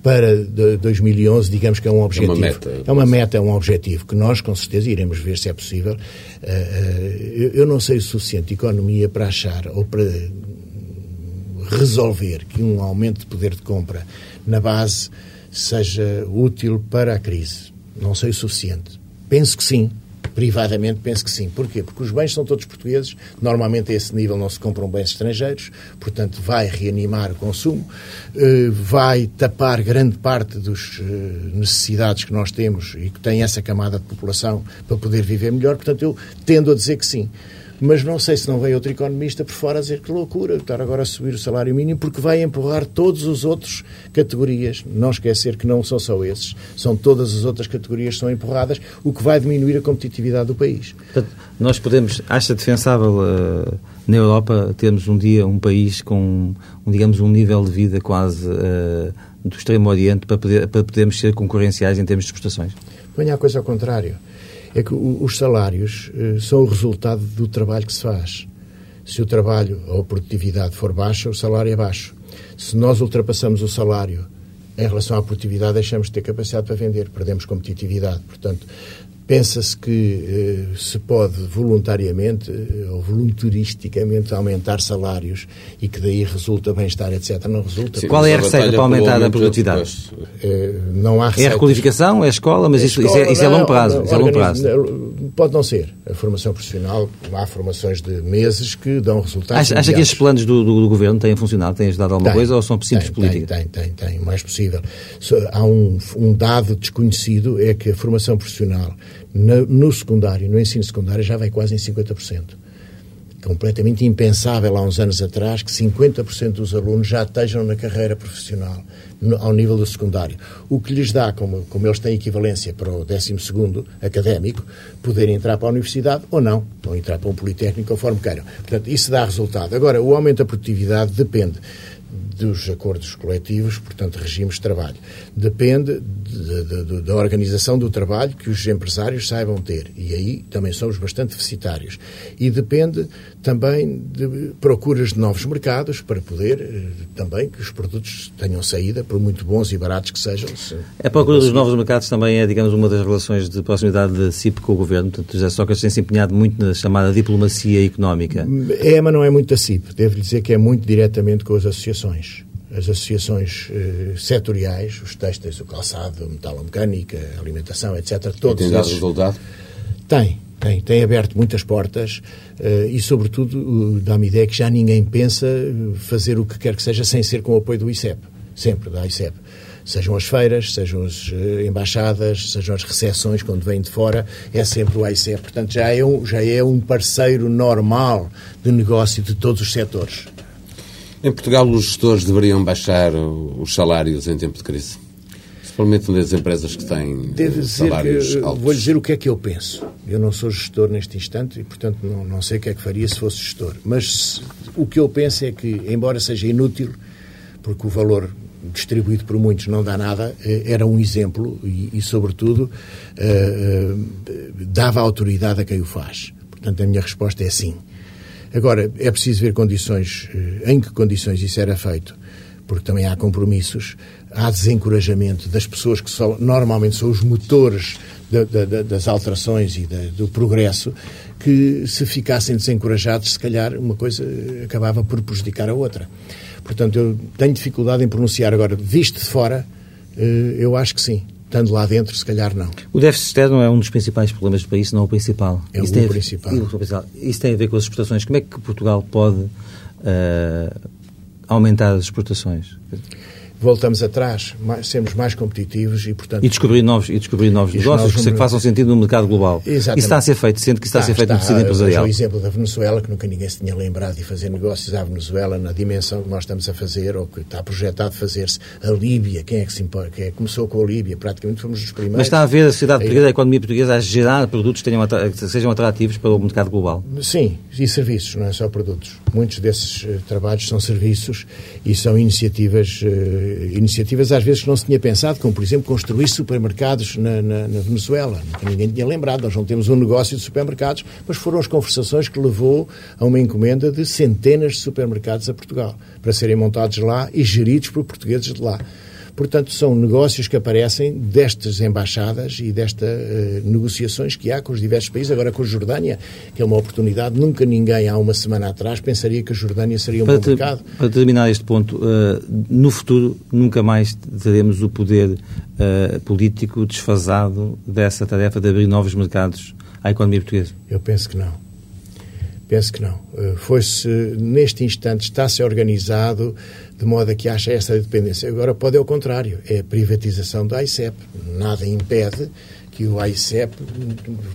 Speaker 3: Para 2011, digamos que é um objetivo. É uma meta. É uma meta, é um objetivo que nós, com certeza, iremos ver se é possível. Uh, eu não sei o suficiente de economia para achar ou para resolver que um aumento de poder de compra na base seja útil para a crise. Não sei o suficiente. Penso que sim. Privadamente penso que sim. Porquê? Porque os bens são todos portugueses, normalmente a esse nível não se compram bens estrangeiros, portanto vai reanimar o consumo, eh, vai tapar grande parte das eh, necessidades que nós temos e que tem essa camada de população para poder viver melhor, portanto eu tendo a dizer que sim mas não sei se não vem outro economista por fora a dizer que loucura estar agora a subir o salário mínimo, porque vai empurrar todas as outras categorias. Não esquecer que não são só esses, são todas as outras categorias que são empurradas, o que vai diminuir a competitividade do país.
Speaker 2: Portanto, nós podemos, acha defensável uh, na Europa termos um dia um país com, um, digamos, um nível de vida quase uh, do Extremo Oriente para, poder, para podermos ser concorrenciais em termos de exportações?
Speaker 3: Ponha a coisa ao contrário é que os salários eh, são o resultado do trabalho que se faz. Se o trabalho ou a produtividade for baixa, o salário é baixo. Se nós ultrapassamos o salário em relação à produtividade, deixamos de ter capacidade para vender, perdemos competitividade. Portanto, Pensa-se que eh, se pode voluntariamente eh, ou voluntaristicamente aumentar salários e que daí resulta bem-estar, etc. Não resulta.
Speaker 2: Sim, Qual é a receita para aumentar a produtividade?
Speaker 3: Eh, não há receita.
Speaker 2: É a requalificação, é a escola, mas é isso, escola, isso, é, isso, é, longo prazo. Não, isso é longo prazo.
Speaker 3: Pode não ser. A formação profissional, há formações de meses que dão resultados.
Speaker 2: Acha, acha que estes planos do, do, do, governo têm funcionado, têm ajudado alguma tem, coisa ou são simples
Speaker 3: tem,
Speaker 2: políticas?
Speaker 3: Tem, tem, tem, tem, o mais possível. Há um, um dado desconhecido, é que a formação profissional no, no secundário, no ensino secundário, já vai quase em 50% completamente impensável há uns anos atrás que 50% dos alunos já estejam na carreira profissional, no, ao nível do secundário. O que lhes dá, como, como eles têm equivalência para o 12 académico, poderem entrar para a universidade ou não, ou entrar para um politécnico, conforme queiram. Portanto, isso dá resultado. Agora, o aumento da produtividade depende dos acordos coletivos, portanto, regimes de trabalho. Depende de, de, de, da organização do trabalho que os empresários saibam ter. E aí também somos bastante deficitários. E depende também de procuras de novos mercados para poder eh, também que os produtos tenham saída, por muito bons e baratos que sejam.
Speaker 2: A procura dos novos mercados também é, digamos, uma das relações de proximidade da CIP com o Governo. Portanto, José Sócrates tem-se empenhado muito na chamada diplomacia económica.
Speaker 3: É, mas não é muito da CIP. Devo dizer que é muito diretamente com as associações as associações eh, setoriais, os têxteis, o calçado, a metalomecânica, a alimentação, etc.
Speaker 1: Todos e tem dado esses... resultado?
Speaker 3: Tem, tem, tem aberto muitas portas uh, e, sobretudo, dá-me ideia que já ninguém pensa fazer o que quer que seja sem ser com o apoio do ICEP, sempre da ICEP. Sejam as feiras, sejam as embaixadas, sejam as recepções quando vêm de fora, é sempre o ICEP. Portanto, já é, um, já é um parceiro normal de negócio de todos os setores.
Speaker 1: Em Portugal, os gestores deveriam baixar os salários em tempo de crise? Principalmente nas empresas que têm Devo salários
Speaker 3: que,
Speaker 1: altos.
Speaker 3: Vou dizer o que é que eu penso. Eu não sou gestor neste instante e, portanto, não, não sei o que é que faria se fosse gestor. Mas o que eu penso é que, embora seja inútil, porque o valor distribuído por muitos não dá nada, eh, era um exemplo e, e sobretudo, uh, uh, dava autoridade a quem o faz. Portanto, a minha resposta é sim. Agora, é preciso ver condições, eh, em que condições isso era feito, porque também há compromissos, há desencorajamento das pessoas que são, normalmente são os motores da, da, das alterações e da, do progresso, que se ficassem desencorajados, se calhar uma coisa acabava por prejudicar a outra. Portanto, eu tenho dificuldade em pronunciar agora, visto de fora, eh, eu acho que sim estando lá dentro, se calhar não.
Speaker 2: O déficit externo é um dos principais problemas do país, não o principal.
Speaker 3: É Isso o principal.
Speaker 2: Isso tem a ver com as exportações. Como é que Portugal pode uh, aumentar as exportações?
Speaker 3: Voltamos atrás, mais, sermos mais competitivos e, portanto...
Speaker 2: E descobrir novos, e descobrir novos negócios novos... que façam sentido no mercado global. Exatamente. Isso está a ser feito, sendo que isso está, está a ser feito está, no tecido empresarial.
Speaker 3: o exemplo da Venezuela, que nunca ninguém se tinha lembrado de fazer negócios à Venezuela na dimensão que nós estamos a fazer, ou que está projetado fazer-se. A Líbia, quem é que se impõe? Quem é começou com a Líbia? Praticamente fomos os primeiros.
Speaker 2: Mas está a ver a sociedade portuguesa, a economia portuguesa, a gerar produtos que, tenham, que sejam atrativos para o mercado global?
Speaker 3: Sim, e serviços, não é só produtos. Muitos desses uh, trabalhos são serviços e são iniciativas, uh, iniciativas às vezes que não se tinha pensado, como por exemplo construir supermercados na, na, na Venezuela. Ninguém tinha lembrado, nós não temos um negócio de supermercados, mas foram as conversações que levou a uma encomenda de centenas de supermercados a Portugal, para serem montados lá e geridos por portugueses de lá. Portanto, são negócios que aparecem destas embaixadas e destas uh, negociações que há com os diversos países. Agora com a Jordânia, que é uma oportunidade. Nunca ninguém, há uma semana atrás, pensaria que a Jordânia seria um para bom mercado.
Speaker 2: Para terminar este ponto, uh, no futuro nunca mais teremos o poder uh, político desfasado dessa tarefa de abrir novos mercados à economia portuguesa?
Speaker 3: Eu penso que não. Penso que não. Foi-se, neste instante, está-se organizado de modo a que acha essa dependência. Agora pode é o contrário, é a privatização do AICEP. Nada impede que o AICEP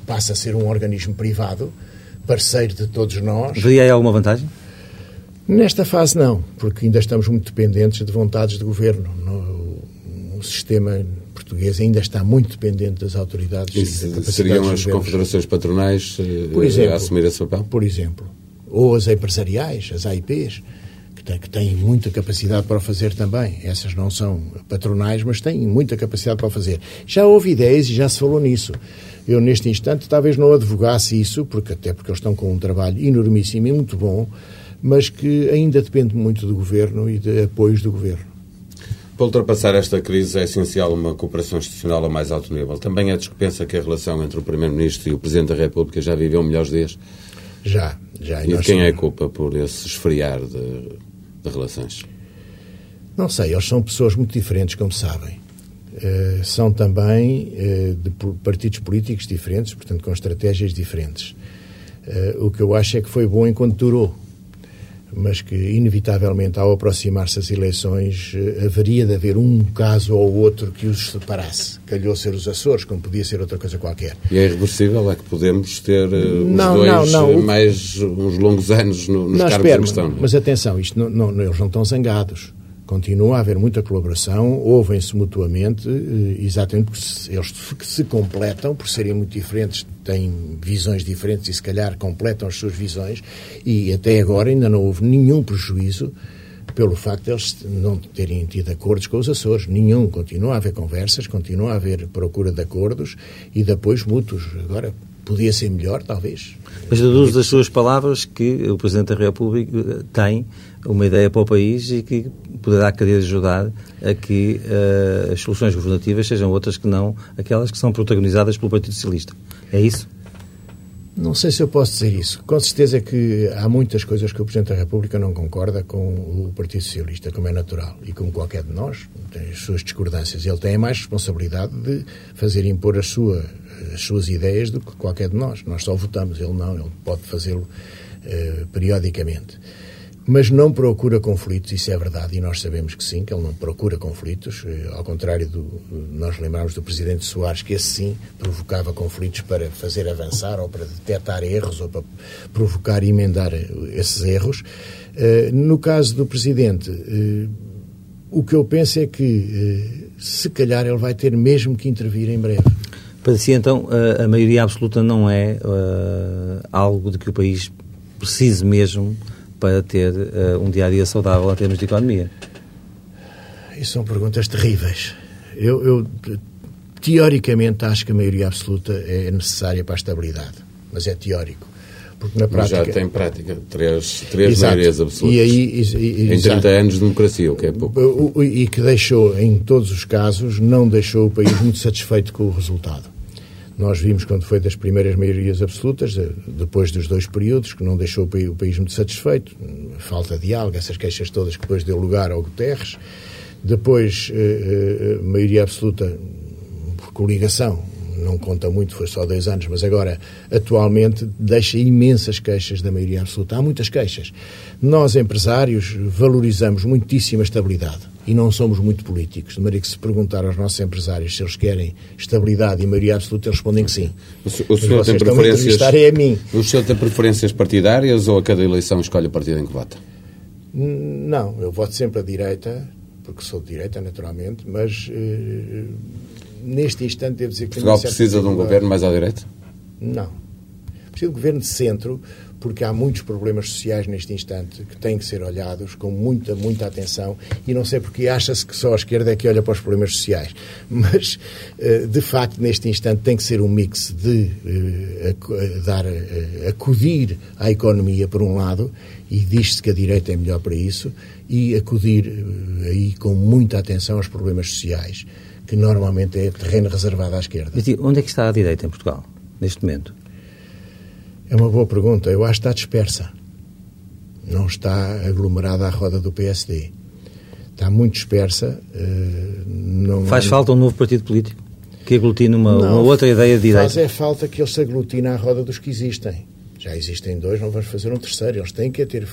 Speaker 3: passe a ser um organismo privado, parceiro de todos nós.
Speaker 2: Veria aí alguma vantagem?
Speaker 3: Nesta fase não, porque ainda estamos muito dependentes de vontades de governo. No, o sistema português ainda está muito dependente das autoridades.
Speaker 1: E seriam as confederações patronais eh, por exemplo, a assumir esse papel?
Speaker 3: Por exemplo. Ou as empresariais, as AIPs que têm muita capacidade para o fazer também. Essas não são patronais, mas têm muita capacidade para o fazer. Já houve ideias e já se falou nisso. Eu, neste instante, talvez não advogasse isso, porque até porque eles estão com um trabalho enormíssimo e muito bom, mas que ainda depende muito do governo e de apoios do governo.
Speaker 1: Para ultrapassar esta crise é essencial uma cooperação institucional a mais alto nível. Também é despensa que a relação entre o Primeiro-Ministro e o Presidente da República já viveu melhores dias?
Speaker 3: Já, já.
Speaker 1: E, e quem é a culpa por esse esfriar de de relações?
Speaker 3: Não sei, eles são pessoas muito diferentes, como sabem. Uh, são também uh, de partidos políticos diferentes, portanto, com estratégias diferentes. Uh, o que eu acho é que foi bom enquanto durou mas que, inevitavelmente, ao aproximar-se as eleições, eh, haveria de haver um caso ou outro que os separasse. Calhou ser os Açores, como podia ser outra coisa qualquer.
Speaker 1: E é irreversível? É que podemos ter uh, não, os dois não, não. mais uns longos anos no, nos não, cargos espero, questão?
Speaker 3: Mas atenção, isto não, não, eles não estão zangados. Continua a haver muita colaboração, ouvem-se mutuamente, eh, exatamente porque eles se completam, por serem muito diferentes, têm visões diferentes e se calhar completam as suas visões, e até agora ainda não houve nenhum prejuízo pelo facto de eles não terem tido acordos com os Açores. Nenhum. Continua a haver conversas, continua a haver procura de acordos e de apoios mútuos. Agora, podia ser melhor, talvez.
Speaker 2: Mas deduzo das suas palavras que o Presidente da República tem uma ideia para o país e que poderá querer ajudar a que uh, as soluções governativas sejam outras que não aquelas que são protagonizadas pelo Partido Socialista. É isso?
Speaker 3: Não sei se eu posso dizer isso. Com certeza que há muitas coisas que o Presidente da República não concorda com o Partido Socialista, como é natural. E como qualquer de nós, tem as suas discordâncias. Ele tem mais responsabilidade de fazer impor a sua, as suas ideias do que qualquer de nós. Nós só votamos, ele não, ele pode fazê-lo uh, periodicamente mas não procura conflitos, isso é verdade, e nós sabemos que sim, que ele não procura conflitos, eh, ao contrário do. Nós lembramos do presidente Soares, que esse sim provocava conflitos para fazer avançar, ou para detectar erros, ou para provocar e emendar eh, esses erros. Eh, no caso do presidente, o que eu penso é que, se calhar, ele vai ter mesmo que intervir em breve.
Speaker 2: Para si, então, a maioria absoluta não é algo de que o país precise mesmo para ter uh, um dia a dia saudável em termos de economia?
Speaker 3: Isso são perguntas terríveis. Eu, eu, teoricamente acho que a maioria absoluta é necessária para a estabilidade, mas é teórico.
Speaker 1: Porque na prática... Mas já tem prática, três, três maiorias absolutas. E aí, e, e, em 30 anos de democracia, o que é pouco.
Speaker 3: E que deixou, em todos os casos, não deixou o país muito satisfeito com o resultado. Nós vimos quando foi das primeiras maiorias absolutas, depois dos dois períodos, que não deixou o país muito satisfeito, falta de diálogo, essas queixas todas que depois deu lugar ao Guterres. Depois, eh, eh, maioria absoluta por coligação, não conta muito, foi só dois anos, mas agora, atualmente, deixa imensas queixas da maioria absoluta. Há muitas queixas. Nós, empresários, valorizamos muitíssima estabilidade e não somos muito políticos. De maneira que, se perguntar aos nossos empresários se eles querem estabilidade e maioria absoluta, eles respondem que sim.
Speaker 1: O, o senhor tem preferências,
Speaker 3: é a mim.
Speaker 1: O senhor tem preferências partidárias ou a cada eleição escolhe o partido em que vota?
Speaker 3: Não, eu voto sempre à direita, porque sou de direita, naturalmente, mas uh, neste instante devo dizer que...
Speaker 1: Portugal precisa de um governo mais à direita?
Speaker 3: Não. Precisa de um governo de centro, porque há muitos problemas sociais neste instante que têm que ser olhados com muita, muita atenção e não sei porque acha-se que só a esquerda é que olha para os problemas sociais. Mas, eh, de facto, neste instante tem que ser um mix de uh, dar, uh, acudir à economia, por um lado, e diz-se que a direita é melhor para isso, e acudir aí com muita atenção aos problemas sociais, que normalmente é terreno reservado à esquerda.
Speaker 2: Mas onde é que está a direita em Portugal, neste momento?
Speaker 3: É uma boa pergunta. Eu acho que está dispersa. Não está aglomerada à roda do PSD. Está muito dispersa. Uh, não
Speaker 2: Faz falta um novo partido político que aglutine uma, não, uma outra ideia de direita?
Speaker 3: Faz é falta que ele se aglutine à roda dos que existem. Já existem dois, não vamos fazer um terceiro. Eles têm que ter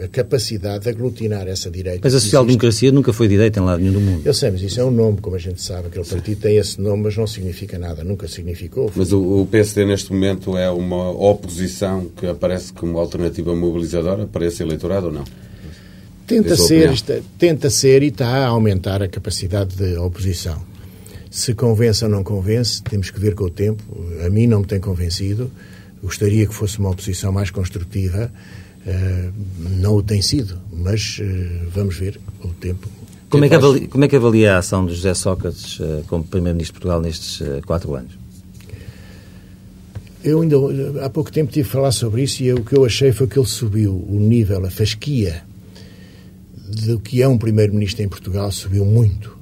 Speaker 3: a capacidade de aglutinar essa direita.
Speaker 2: Mas a social-democracia nunca foi direita em lado nenhum do mundo.
Speaker 3: Eu sei, mas isso é um nome, como a gente sabe. Aquele partido tem esse nome, mas não significa nada. Nunca significou.
Speaker 1: Mas o, o PSD, neste momento, é uma oposição que aparece como alternativa mobilizadora para esse eleitorado ou não?
Speaker 3: Tenta ser, está, tenta ser e está a aumentar a capacidade de oposição. Se convence ou não convence, temos que ver com o tempo. A mim não me tem convencido. Gostaria que fosse uma oposição mais construtiva. Uh, não o tem sido, mas uh, vamos ver o tempo.
Speaker 2: Como é, que avalia, como é que avalia a ação de José Sócrates uh, como Primeiro-Ministro de Portugal nestes quatro anos?
Speaker 3: Eu ainda há pouco tempo tive a falar sobre isso e o que eu achei foi que ele subiu o nível, a fasquia do que é um Primeiro-Ministro em Portugal subiu muito.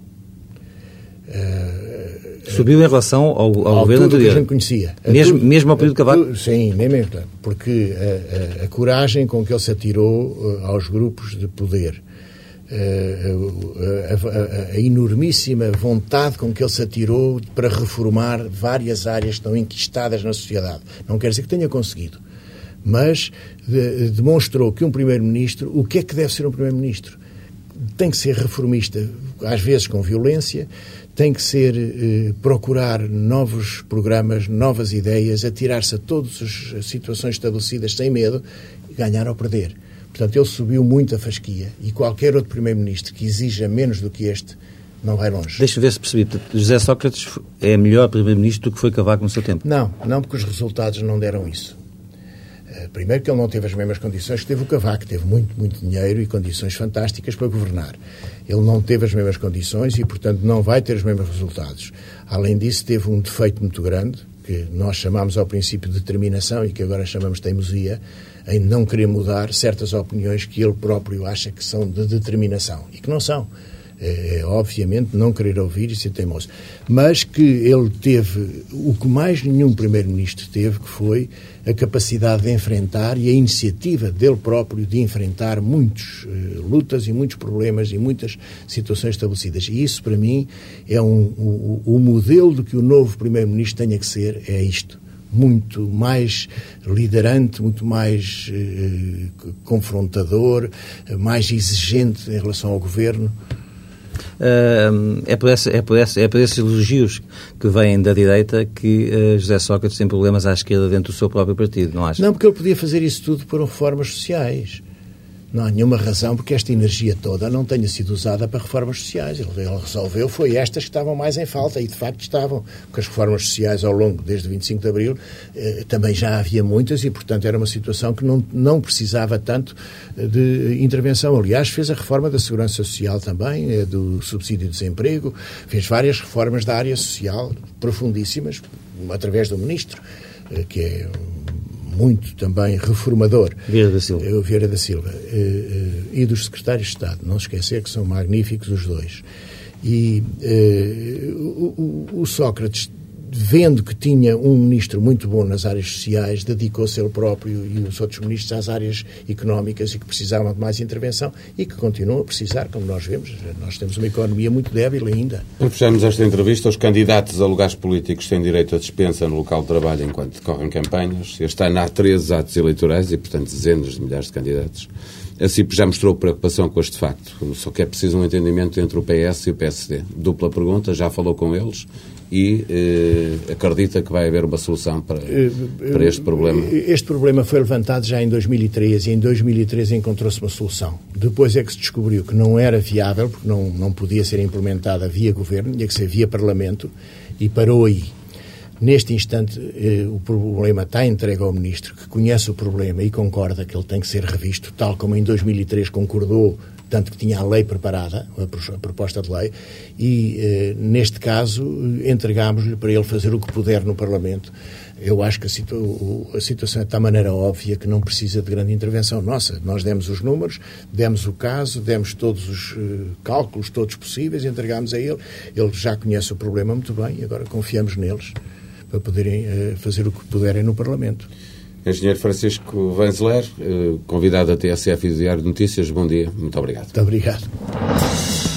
Speaker 2: Subiu em relação ao, ao governo anterior?
Speaker 3: que a gente conhecia.
Speaker 2: Mesmo, tudo, mesmo ao período de Cavaco?
Speaker 3: Sim, nem mesmo. Porque a, a, a, coragem com que ele se atirou uh, aos grupos de poder, uh, a, a, enormíssima vontade com que ele se atirou para reformar várias áreas estão enquistadas na sociedade. Não quer dizer que tenha conseguido, mas de, demonstrou que um Primeiro-Ministro, o que é que deve ser um Primeiro-Ministro? Tem que ser reformista, às vezes com violência, tem que ser eh, procurar novos programas, novas ideias, atirar-se a todas as situações estabelecidas sem medo, ganhar ou perder. Portanto, ele subiu muito a fasquia e qualquer outro Primeiro-Ministro que exija menos do que este não vai longe.
Speaker 2: Deixa-me ver se percebi. José Sócrates é melhor Primeiro-Ministro do que foi Cavaco no seu tempo?
Speaker 3: Não, não, porque os resultados não deram isso. Primeiro que ele não teve as mesmas condições que teve o Cavaco, teve muito, muito dinheiro e condições fantásticas para governar. Ele não teve as mesmas condições e, portanto, não vai ter os mesmos resultados. Além disso, teve um defeito muito grande, que nós chamamos ao princípio de determinação e que agora chamamos de teimosia, em não querer mudar certas opiniões que ele próprio acha que são de determinação e que não são é, obviamente, não querer ouvir e ser teimoso. Mas que ele teve o que mais nenhum Primeiro-Ministro teve, que foi a capacidade de enfrentar e a iniciativa dele próprio de enfrentar muitas uh, lutas e muitos problemas e muitas situações estabelecidas. E isso, para mim, é um, o, o modelo do que o novo Primeiro-Ministro tenha que ser, é isto muito mais liderante, muito mais eh, confrontador, mais exigente em relação ao governo
Speaker 2: é, por é, por é por esses elogios que vêm da direita que uh, José Sócrates tem problemas à esquerda dentro do seu próprio partido, não acha?
Speaker 3: Não, porque ele podia fazer isso tudo por reformas sociais. Não há nenhuma razão porque esta energia toda não tenha sido usada para reformas sociais. Ele, ele, resolveu foi estas que estavam mais em falta e de facto estavam, porque as reformas sociais ao longo, desde 25 de Abril, eh, também já havia muitas e portanto era uma situação que não, não precisava tanto eh, de intervenção. Aliás, fez a reforma da Segurança Social também, eh, do subsídio de desemprego, fez várias reformas da área social profundíssimas, através do Ministro, eh, que é muito também reformador.
Speaker 2: Vieira da Silva.
Speaker 3: Vieira da Silva. Eh, eh, e dos secretários de Estado. Não esquecer que são magníficos os dois. E uh, o, o, Sócrates vendo que tinha um ministro muito bom nas áreas sociais, dedicou-se ele próprio e os outros ministros às áreas económicas e que precisavam de mais intervenção e que continuam a precisar, como nós vemos. Nós temos uma economia muito débil ainda.
Speaker 1: Para fecharmos esta entrevista, os candidatos a lugares políticos têm direito a dispensa no local de trabalho enquanto decorrem campanhas. Este ano há 13 atos eleitorais e, portanto, dezenas de milhares de candidatos. A CIP já mostrou preocupação com este facto, só que é preciso um entendimento entre o PS e o PSD. Dupla pergunta, já falou com eles e eh, acredita que vai haver uma solução para, para este problema?
Speaker 3: Este problema foi levantado já em 2013 e em 2013 encontrou-se uma solução. Depois é que se descobriu que não era viável, porque não, não podia ser implementada via governo, tinha que ser via parlamento e parou aí. Neste instante, eh, o problema está entregue ao Ministro, que conhece o problema e concorda que ele tem que ser revisto, tal como em 2003 concordou, tanto que tinha a lei preparada, a proposta de lei, e eh, neste caso entregámos-lhe para ele fazer o que puder no Parlamento. Eu acho que a, situ a situação é de tal maneira óbvia que não precisa de grande intervenção nossa. Nós demos os números, demos o caso, demos todos os uh, cálculos, todos possíveis, entregámos a ele. Ele já conhece o problema muito bem e agora confiamos neles para poderem uh, fazer o que puderem no Parlamento.
Speaker 1: Engenheiro Francisco Vanzeler, uh, convidado da TSF e do Diário de Notícias, bom dia, muito obrigado.
Speaker 3: Muito obrigado.